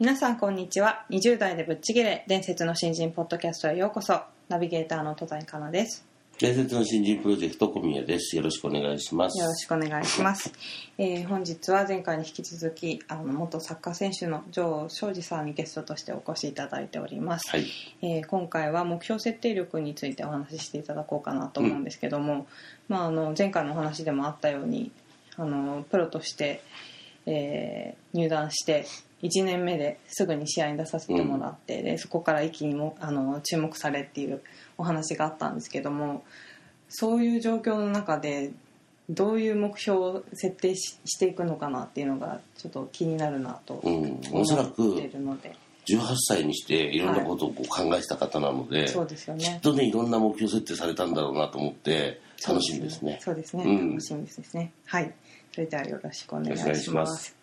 皆さんこんにちは20代でぶっちぎれ伝説の新人ポッドキャストへようこそナビゲーターの戸谷香奈です伝説の新人プロジェクト小宮です。よろしくお願いします。よろしくお願いします、えー本日は前回に引き続きあの元サッカー選手の城昌司さんにゲストとしてお越しいただいております、はい。えー今回は目標設定力についてお話ししていただこうかなと思うんですけども、まあ、あの前回のお話でもあったようにあのプロとして、えー入団して1年目ですぐに試合に出させてもらって、でそこから一気にもあの注目されっていうお話があったんですけどもそういう状況の中でどういう目標を設定ししていくのかなっていうのがちょっと気になるなとうん。思おそらってくいるので、18歳にしていろんなことをこう考えてた方なので、そうですよねきっとね、いろんな目標設定されたんだろうなと思って、楽しみですね。そうですね。うん楽しみですね。はい。それではよろしくお願いします。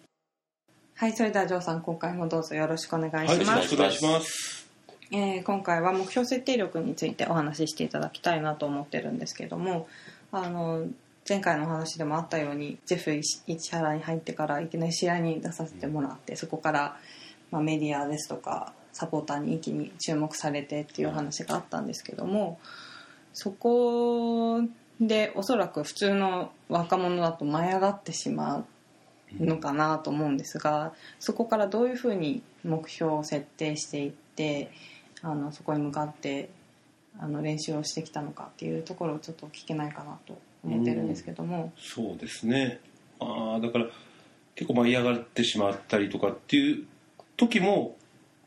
はい、それではジョーさん、今回もどうぞよろしくお願いはい、します。お願いします。えー今回は目標設定力についてお話ししていただきたいなと思ってるんですけども、あの前回のお話でもあったようにジェフ市原に入ってからいきなり試合に出させてもらって、そこから、まあ、メディアですとかサポーターに一気に注目されてっていうお話があったんですけどもそこでおそらく普通の若者だと舞い上がってしまうのかなと思うんですがそこからどういうふうに目標を設定していってあのそこに向かってあの練習をしてきたのかっていうところをちょっと聞けないかなと思ってるんですけども、そうですね。ああ、だから、結構舞い上がってしまったりとかっていう時も、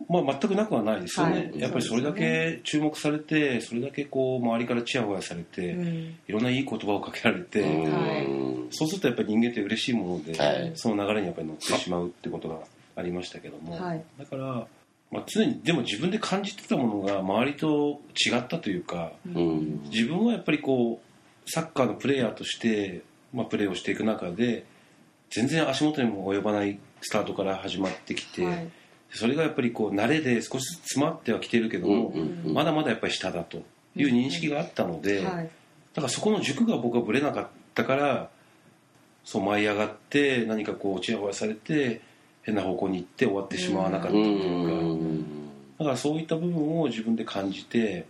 まあ、全くなくはないですよね。はい。やっぱりそれだけ注目されて、それだけこう、周りからチヤホヤされて、うん。いろんないい言葉をかけられて、うそうするとやっぱり人間って嬉しいもので、はい。その流れにやっぱり乗ってしまうってことがありましたけども、はい。だから、まあ、常にでも自分で感じてたものが周りと違ったというか、うん。自分はやっぱりこうサッカーのプレーヤーとして、まあ、プレーをしていく中で全然足元にも及ばないスタートから始まってきて、はいそれがやっぱりこう慣れで少しずつ詰まってはきてるけども、うんうんまだまだやっぱり下だという認識があったので、はいだからそこの軸が僕はぶれなかったからそう舞い上がって何かこうちやほやされて変な方向に行って終わってしまわなかったとういうか。ん。だからそういった部分を自分で感じて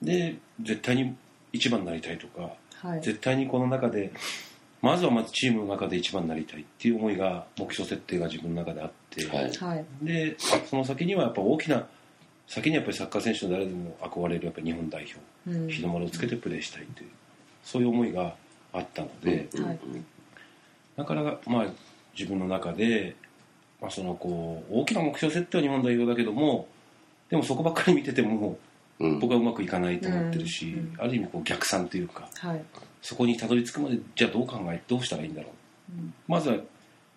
で絶対に一番になりたいとかはい絶対にこの中でまずはまずチームの中で一番になりたいっていう思いが目標設定が自分の中であって、はい。はい。でその先にはやっぱ大きな先にやっぱりサッカー選手の誰でも憧れるやっぱり日本代表うん。日の丸をつけてプレーしたいというそういう思いがあったので、うん。はい。だからまあ自分の中で、まあ、そのこう大きな目標設定は日本代表だけどもでもそこばっかり見ててもうん。僕はうまくいかないと思ってるし、うん。ある意味こう逆算というかはいそこにたどり着くまでじゃあどう考えどうしたらいいんだろう。うん。まずは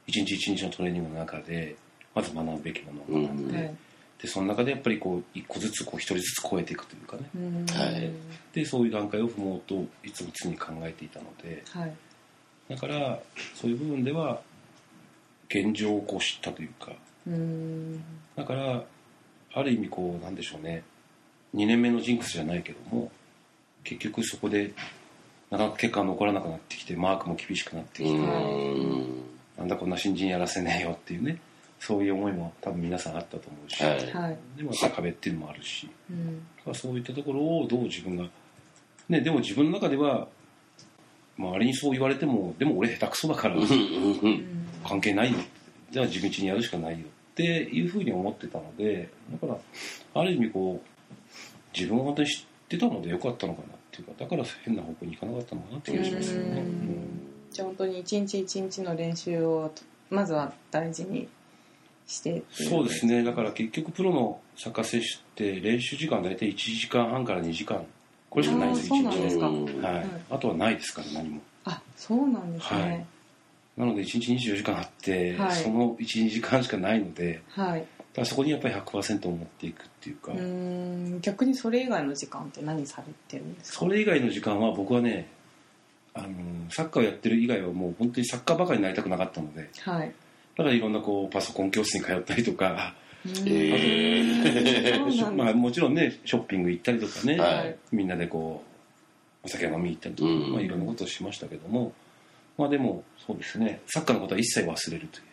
一日一日のトレーニングの中でまず学ぶべきものを学んで,、はいでその中でやっぱりこう一個ずつこう一人ずつ超えていくというかね。うん。はい。でそういう段階を踏もうといつも常に考えていたのではい。だからそういう部分では現状をこう知ったというか。うん。だからある意味こうなんでしょうね。2年目のジンクスじゃないけども結局そこでなかなか結果が残らなくなってきてマークも厳しくなってきて、うん。なんだこんな新人やらせねえよっていうねそういう思いも多分皆さんあったと思うし、はい。はいでもやっぱり壁っていうのもあるしうんそういったところをどう自分がねでも自分の中では周りにそう言われてもでも俺下手くそだから関係ないよじゃあ地道にやるしかないよっていうふうに思ってたのでだからある意味こう自分を本当に知ってたのでよかったのかなっていうかだから変な方向に行かなかったのかなって気がしますよね。うじゃあ本当に一日一日の練習をまずは大事にしてそうですね。だから結局プロのサッカー選手って練習時間大体1時間半から2時間50これしかないんですよあーそうなんですか。うん。はい。うんあとはないですから何も。あそうなんですね。なので1日24時間あって、はい。その12時間しかないのではい、だからそこにやっぱり100%を持っていくっていうか、うーん。逆にそれ以外の時間って何されてるんですか？それ以外の時間は僕はねあのサッカーをやってる以外はもう本当にサッカーばかりになりたくなかったので。はい。だからいろんなこうパソコン教室に通ったりとか、まあ、もちろんねショッピング行ったりとかね、はい。みんなでこうお酒飲みに行ったりとか、うん。まあ、いろんなことをしましたけども。まあでもそうですね。サッカーのことは一切忘れるという。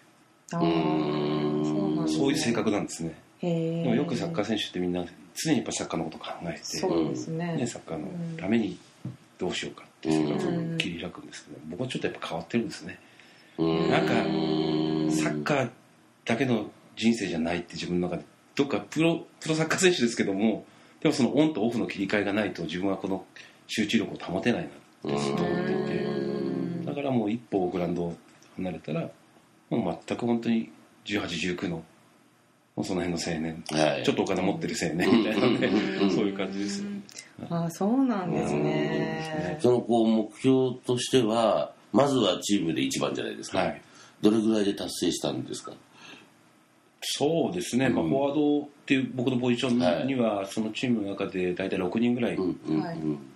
あーそうそういう性格なんですね。へでもよくサッカーー選手ってみんな常にやっぱサッカーのことを考えてそうですね。ね、サッカーのためにどうしようかっていう生活うん。を切り開くんですけど僕はちょっとやっぱ変わってるんですね。うん。なんかうんサッカーだけの人生じゃないって自分の中でどっかプロプロサッカー選手ですけどもでもそのオンとオフの切り替えがないと自分はこの集中力を保てないなってずっと思っていてうん。だからもう一歩グラウンドを離れたらもう全く本当に1819のその辺の青年。はい。ちょっとお金持ってる青年みたいなね。うんそういう感じです。よあそうなんですうん。ねそのこう目標としてはまずはチームで一番じゃないですか、はい。どれぐらいで達成したんですか？そうですね、まあ、うん。フォワードっていう僕のポジションにはそのチームの中で大体6人ぐらい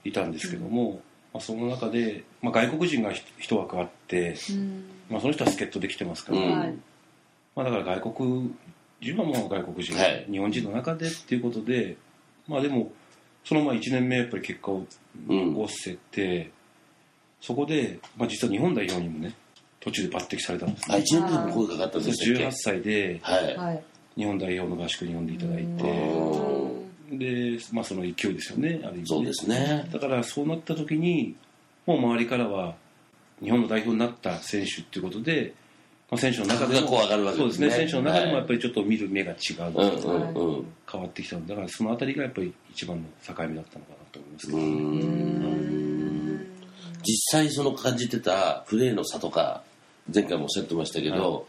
いたんですけども、まあ、その中で、まあ、外国人がひ一枠あって、うん。まあ、その人は助っ人で来てますから、まあ、だから外国人はもう外国人、はい。日本人の中でっていうことでまあでもそのまあ1年目やっぱり結果をうん。残せて、そこで、まあ、実は日本代表にもね途中で抜擢されたんですあね1年目でも声かかったんでしたっけ？18歳ではい、はい。日本代表の合宿に呼んでいただいてうん。で、まあ、その勢いですよねある意味ね。そうですね。だからそうなった時にもう周りからは日本の代表になった選手っていうことで、まあ、選手の中で格がこう上がるわけそうですね。ね選手の中でもやっぱりちょっと見る目が違う、うんうんうん。変わってきたのでだからそのあたりがやっぱり一番の境目だったのかなと思います。けど、実際その感じてたプレーの差とか前回もおっしゃってましたけど、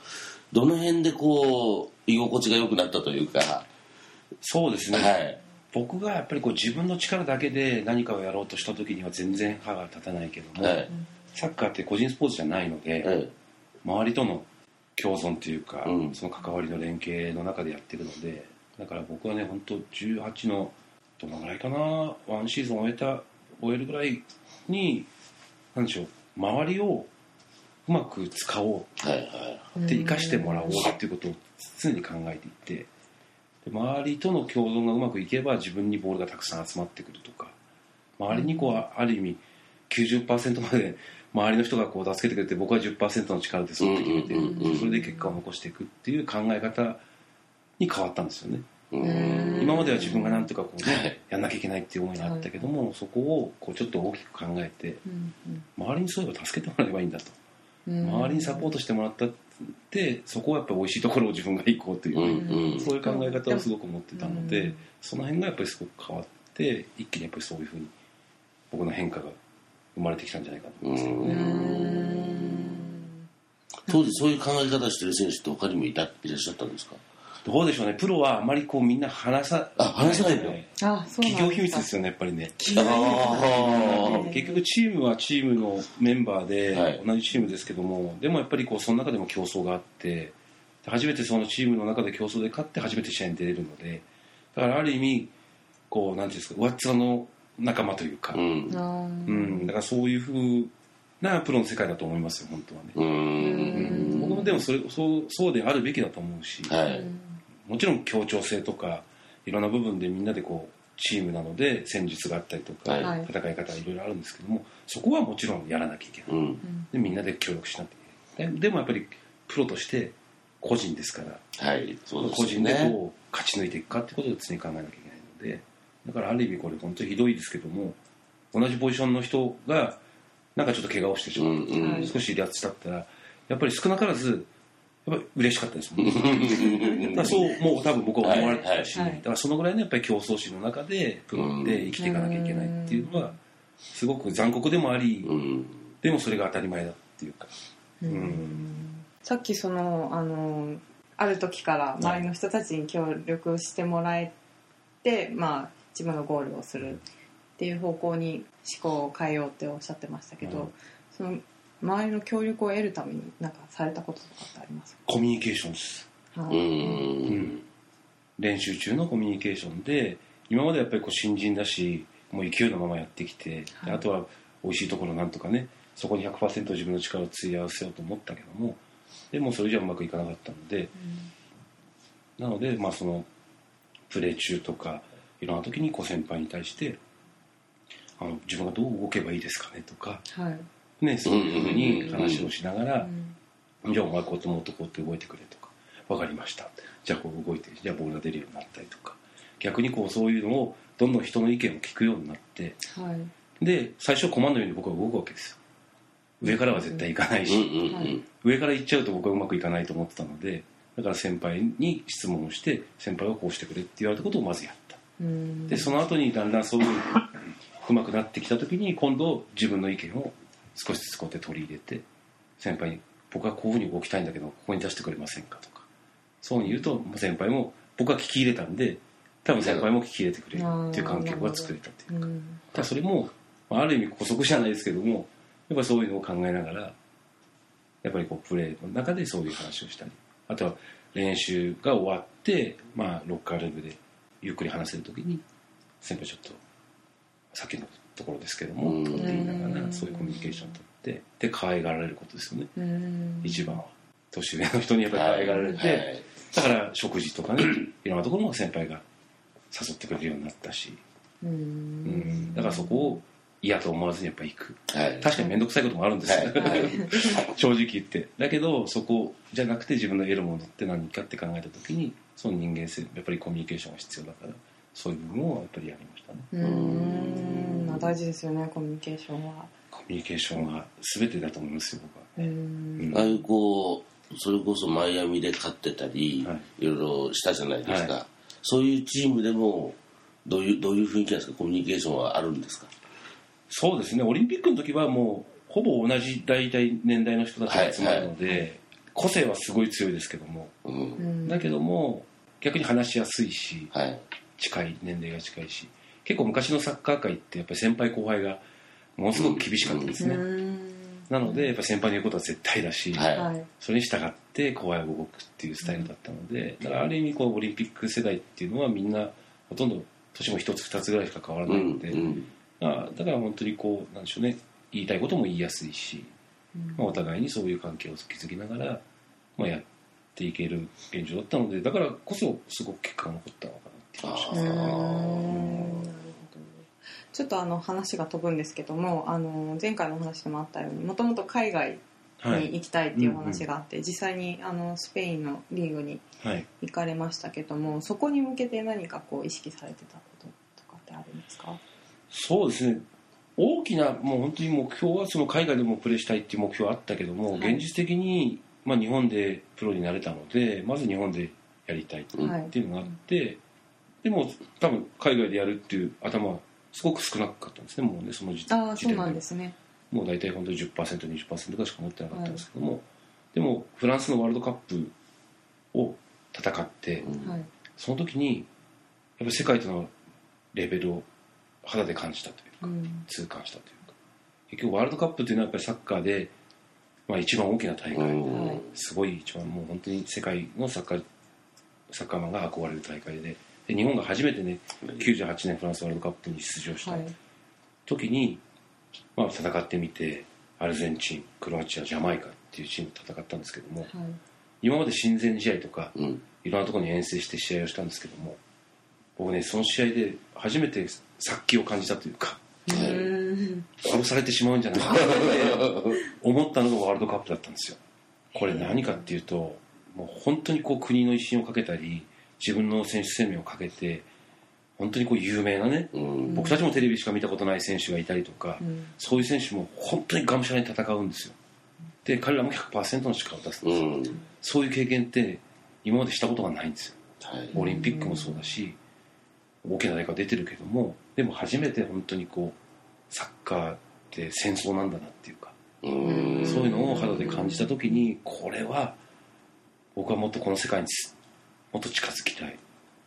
どの辺でこう居心地が良くなったというか、そうですね、はい。僕がやっぱりこう自分の力だけで何かをやろうとした時には全然歯が立たないけども、はい。サッカーって個人スポーツじゃないので、はい。周りとの共存というか、うん。その関わりの連携の中でやってるのでだから僕はね本当18のどのぐらいかなワンシーズン終えた終えるぐらいに何でしょう周りをうまく使おはいはうって生かしてもらおうっていうことを常に考えていてで周りとの共存がうまくいけば自分にボールがたくさん集まってくるとか周りにこうあある意味90%まで周りの人がこう助けてくれて僕は10%の力でそって決めてうんうんうんうん。それで結果を残していくっていう考え方に変わったんですよね。いうん。今までは自分がなんとかこうはい。ねやんなきゃいけないっていう思いがあったけどもそこをこうちょっと大きく考えてうん周りにそういえば助けてもらえばいいんだと。うん。周りにサポートしてもらったってそこはやっぱり美味しいところを自分が行こうといううんうん。そういう考え方をすごく持ってたのうでん。その辺がやっぱりすごく変わって一気にやっぱりそういうふうに僕の変化が生まれてきたんじゃないかと思います。けどうね。ん。当時そういう考え方してる選手って他にもいたいらっしゃったんですか？どうでしょうね。プロはあまりこうみんな話さあ話さないの？ねあそうなん企業秘密かですよねやっぱりね。結局チームはチームのメンバーはい。で同じチームですけども、でもやっぱりこうその中でも競争があって初めてそのチームの中で競争で勝って初めて試合に出れるのでだからある意味こうなんていうんですか上っ面の仲間というか、ーうん。あうん、だからそういうふうなプロの世界だと思いますよ本当はね、ううん。ん僕もでもそれそうそうであるべきだと思うし、はい。もちろん協調性とかいろんな部分でみんなでこうチームなので戦術があったりとか、はい。戦い方いろいろあるんですけどもそこはもちろんやらなきゃいけない、うん。でみんなで協力しなきゃいけない。ででもやっぱりプロとして個人ですからはい。そうです個人でねこう勝ち抜いていくかってことを常に考えなきゃいけないのでだからある意味これ本当にひどいですけども同じポジションの人がなんかちょっと怪我をしてしまう、うんうん。はい少し離脱だったらやっぱり少なからずやっぱり嬉しかったですもん、だからそうもう多分僕は思われてたし、はい。はいだからそのぐらいのやっぱり競争心の中でプロって生きていかなきゃいけないっていうのはすごく残酷でもあり、うん。でもそれが当たり前だっていうか、うん。さっきそのあのある時から周りの人たちに協力してもらえて、まあ自分がゴールをするっっていう方向に思考を変えようっておっしゃってましたけど、うん。その周りの協力を得るために何かされたこととかってあります？コミュニケーションです。はいん。練習中のコミュニケーションで今までやっぱりこう新人だしもう勢いのままやってきて、ではい。あとは美味しいところなんとかねそこに100%自分の力を費やせようと思ったけどもでもそれじゃうまくいかなかったのでなのでまあそのプレー中とかいろんな時にこう先輩に対してあの自分がどう動けばいいですかねとか、はい。ね、そういうふうに話をしながら、うん。じゃあお前こうやってもっとこうやって動いてくれとか分かりました。じゃあこう動いてじゃあボールが出るようになったりとか。逆にこうそういうのをどんどん人の意見を聞くようになってはい。で最初はコマンドように僕は動くわけですよ。上からは絶対行かないし、うんうんうん。上から行っちゃうと僕はうまくいかないと思ってたのでだから先輩に質問をして先輩はこうしてくれって言われたことをまずやったうんでその後にだんだんそういううまくなってきた時に今度自分の意見を少しずつこうやって取り入れて先輩に僕はこういうふうに動きたいんだけどここに出してくれませんかとか。そうに言うと先輩も僕は聞き入れたんで多分先輩も聞き入れてくれるっていう環境が作れたっていうか。だそれもまあある意味姑息じゃないですけどもやっぱりそういうのを考えながらやっぱりこうプレーの中でそういう話をしたりあとは練習が終わって、まあ、ロッカールームでゆっくり話せる時に先輩ちょっとさっきのところですけどもうん。とかって言いながらそういうコミュニケーションを取ってで可愛がられることですよね。うん。一番は。年上の人にやっぱり可愛がられて、はい。だから食事とかね いろんなところも先輩が誘ってくれるようになったし、ううんん、だからそこを嫌と思わずにやっぱ行く。はい。確かに面倒くさいこともあるんですよ、はい。正直言って。だけどそこじゃなくて自分の得るものって何かって考えた時にその人間性やっぱりコミュニケーションが必要だからそういう部分をやっぱりやりましたね。うん。まあ大事ですよねコミュニケーションは。コミュニケーションは全てだと思いますよ僕は。うん。ああいうこうそれこそマイアミで勝ってたり、、はい。ろいろしたじゃないですか、はそういうチームでもどういうどういう雰囲気なんですか？コミュニケーションはあるんですか？そうですね。オリンピックの時はもうほぼ同じ大体年代の人たちが集まるので、個性はすごい強いですけども。うん、うん。だけども逆に話しやすいしはい。近い年齢が近いし結構昔のサッカー界ってやっぱり先輩後輩がものすごく厳しかったですね、うん。なのでやっぱ先輩の言うことは絶対だし、はい。はい。それに従って後輩が動くっていうスタイルだったのでだからある意味こうオリンピック世代っていうのはみんなほとんど年も一つ二つぐらいしか変わらうんないので、うんまあだから本当にこうなんでしょうね。言いたいことも言いやすいし、うん。まあ、お互いにそういう関係を築きながら、まあ、やっていける現状だったのでだからこそすごく結果が残ったのかなっていう気がします。ちょっとあの話が飛ぶんですけどもあの前回のお話でもあったようにもともと海外はい、に行きたいっていうお話があって、実際にあのスペインのリーグにはい、行かれましたけどもそこに向けて何かこう意識されてたこととかってあるんですか？そうですね。大きなもう本当に目標はその海外でもプレーしたいっていう目標はあったけども、はい。現実的に、まあ、日本でプロになれたのでまず日本でやりたいっていうのがあって、でも多分海外でやるっていう頭はすごく少なかったんですねもうねその時ああそうなんですね。もう大体本当に 10%20% ぐらいしか持ってなかったんですけども、でもフランスのワールドカップを戦って、その時にやっぱり世界とのレベルを肌で感じたというかうん。痛感したというか。結局ワールドカップっていうのはやっぱりサッカーで、まあ、一番大きな大会、すごい一番もう本当に世界のサッカーサッカーマンが憧れる大会で。で日本が初めてね98年フランスワールドカップに出場したはい。時に、まあ、戦ってみてアルゼンチンクロアチアジャマイカっていうチームと戦ったんですけどもはい。今まで親善試合とかうん。いろんなところに遠征して試合をしたんですけども僕ねその試合で初めて殺気を感じたというか殺されてしまうんじゃないか。っ て思ったのがワールドカップだったんですよ。これ何かっていうともう本当にこう国の威信をかけたり自分の選手生命をかけて本当にこう有名なねうん。僕たちもテレビしか見たことない選手がいたりとか、うん。そういう選手も本当にがむしゃらに戦うんですよ。で彼らも100%の力を出すんですよ、うん。そういう経験って今までしたことがないんですよ。はい。オリンピックもそうだし大きな大会出てるけどもでも初めて本当にこうサッカーって戦争なんだなっていうかうん。そういうのを肌で感じた時にこれは僕はもっとこの世界にもっと近づきたいっ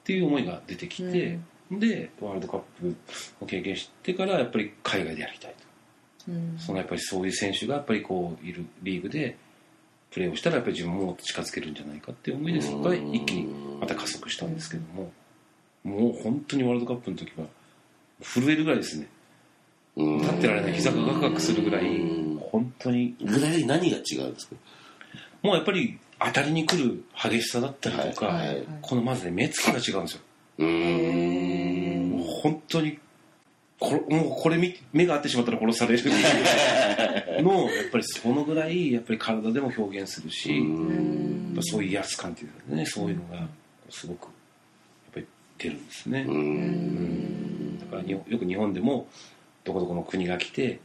ていう思いが出てきて、でワールドカップを経験してからやっぱり海外でやりたいと。うん。そのやっぱりそういう選手がやっぱりこういるリーグでプレーをしたらやっぱり自分ももっと近づけるんじゃないかっていう思いでそこから一気にまた加速したんですけどももう本当にワールドカップの時は震えるぐらいですね。うん。立ってられない。膝がガクガクするぐらい。うん。本当に。ぐらい何が違うんですか？もうやっぱり当たりに来る激しさだったりとか、はい。はい。このまずね目つきが違うんですよ。うーん。もう本当にこれもうこれ見目が合ってしまったら殺される のやっぱりそのぐらいやっぱり体でも表現するし、そういう威圧感っていうかねそういうのがすごくやっぱり出るんですね、だからによく日本でもどこどこの国が来て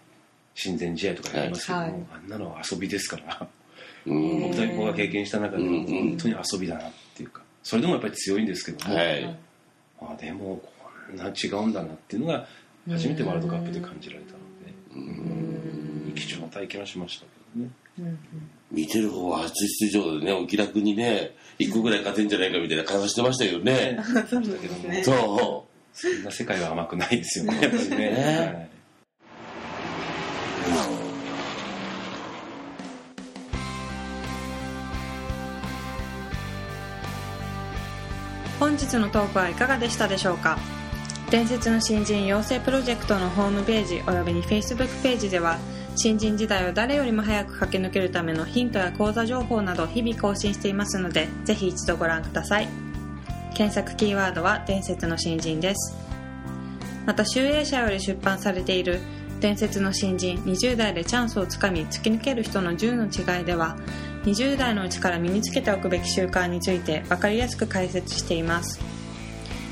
親善試合とかやりますけども、はい。はい。あんなのは遊びですから。うん。僕たちが経験した中ではうん本当に遊びだなっていうかそれでもやっぱり強いんですけども、はい。あでもこんな違うんだなっていうのが初めてワールドカップで感じられたので、うん。貴重な体験はしましたけどね。うん見てる方は初出場でねお気楽にね一個ぐらい勝てんじゃないかみたいな会話してましたけどね。そうですね。そそんな世界は甘くないですよねやっぱりねね本日のトークはいかがでしたでしょうか？伝説の新人養成プロジェクトのホームページおよびに Facebook ページでは新人時代を誰よりも早く駆け抜けるためのヒントや講座情報など日々更新していますのでぜひ一度ご覧ください。検索キーワードは伝説の新人です。また集英社より出版されている伝説の新人20代でチャンスをつかみ突き抜ける人の10の違いでは20代のうちから身につけておくべき習慣について分かりやすく解説しています。